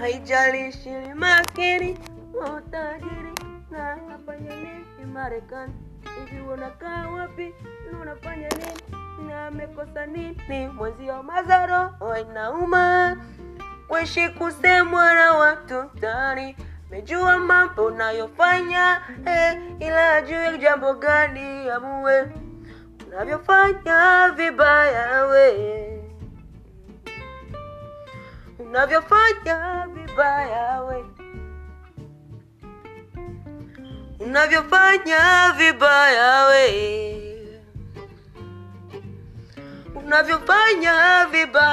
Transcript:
haijalishi ni maskini au na nafanya nini Marekani? Hivi unakaa wapi? Na unafanya nini? Na amekosa nini? Mwenzio mazaro inauma kuishi kusemwa na watu tani mejua mambo unayofanya eh, ila juu jambo gani amue. Unavyofanya vibaya we. Unavyofanya vibaya we unavyofanya vibaya we unavyofanya vibaya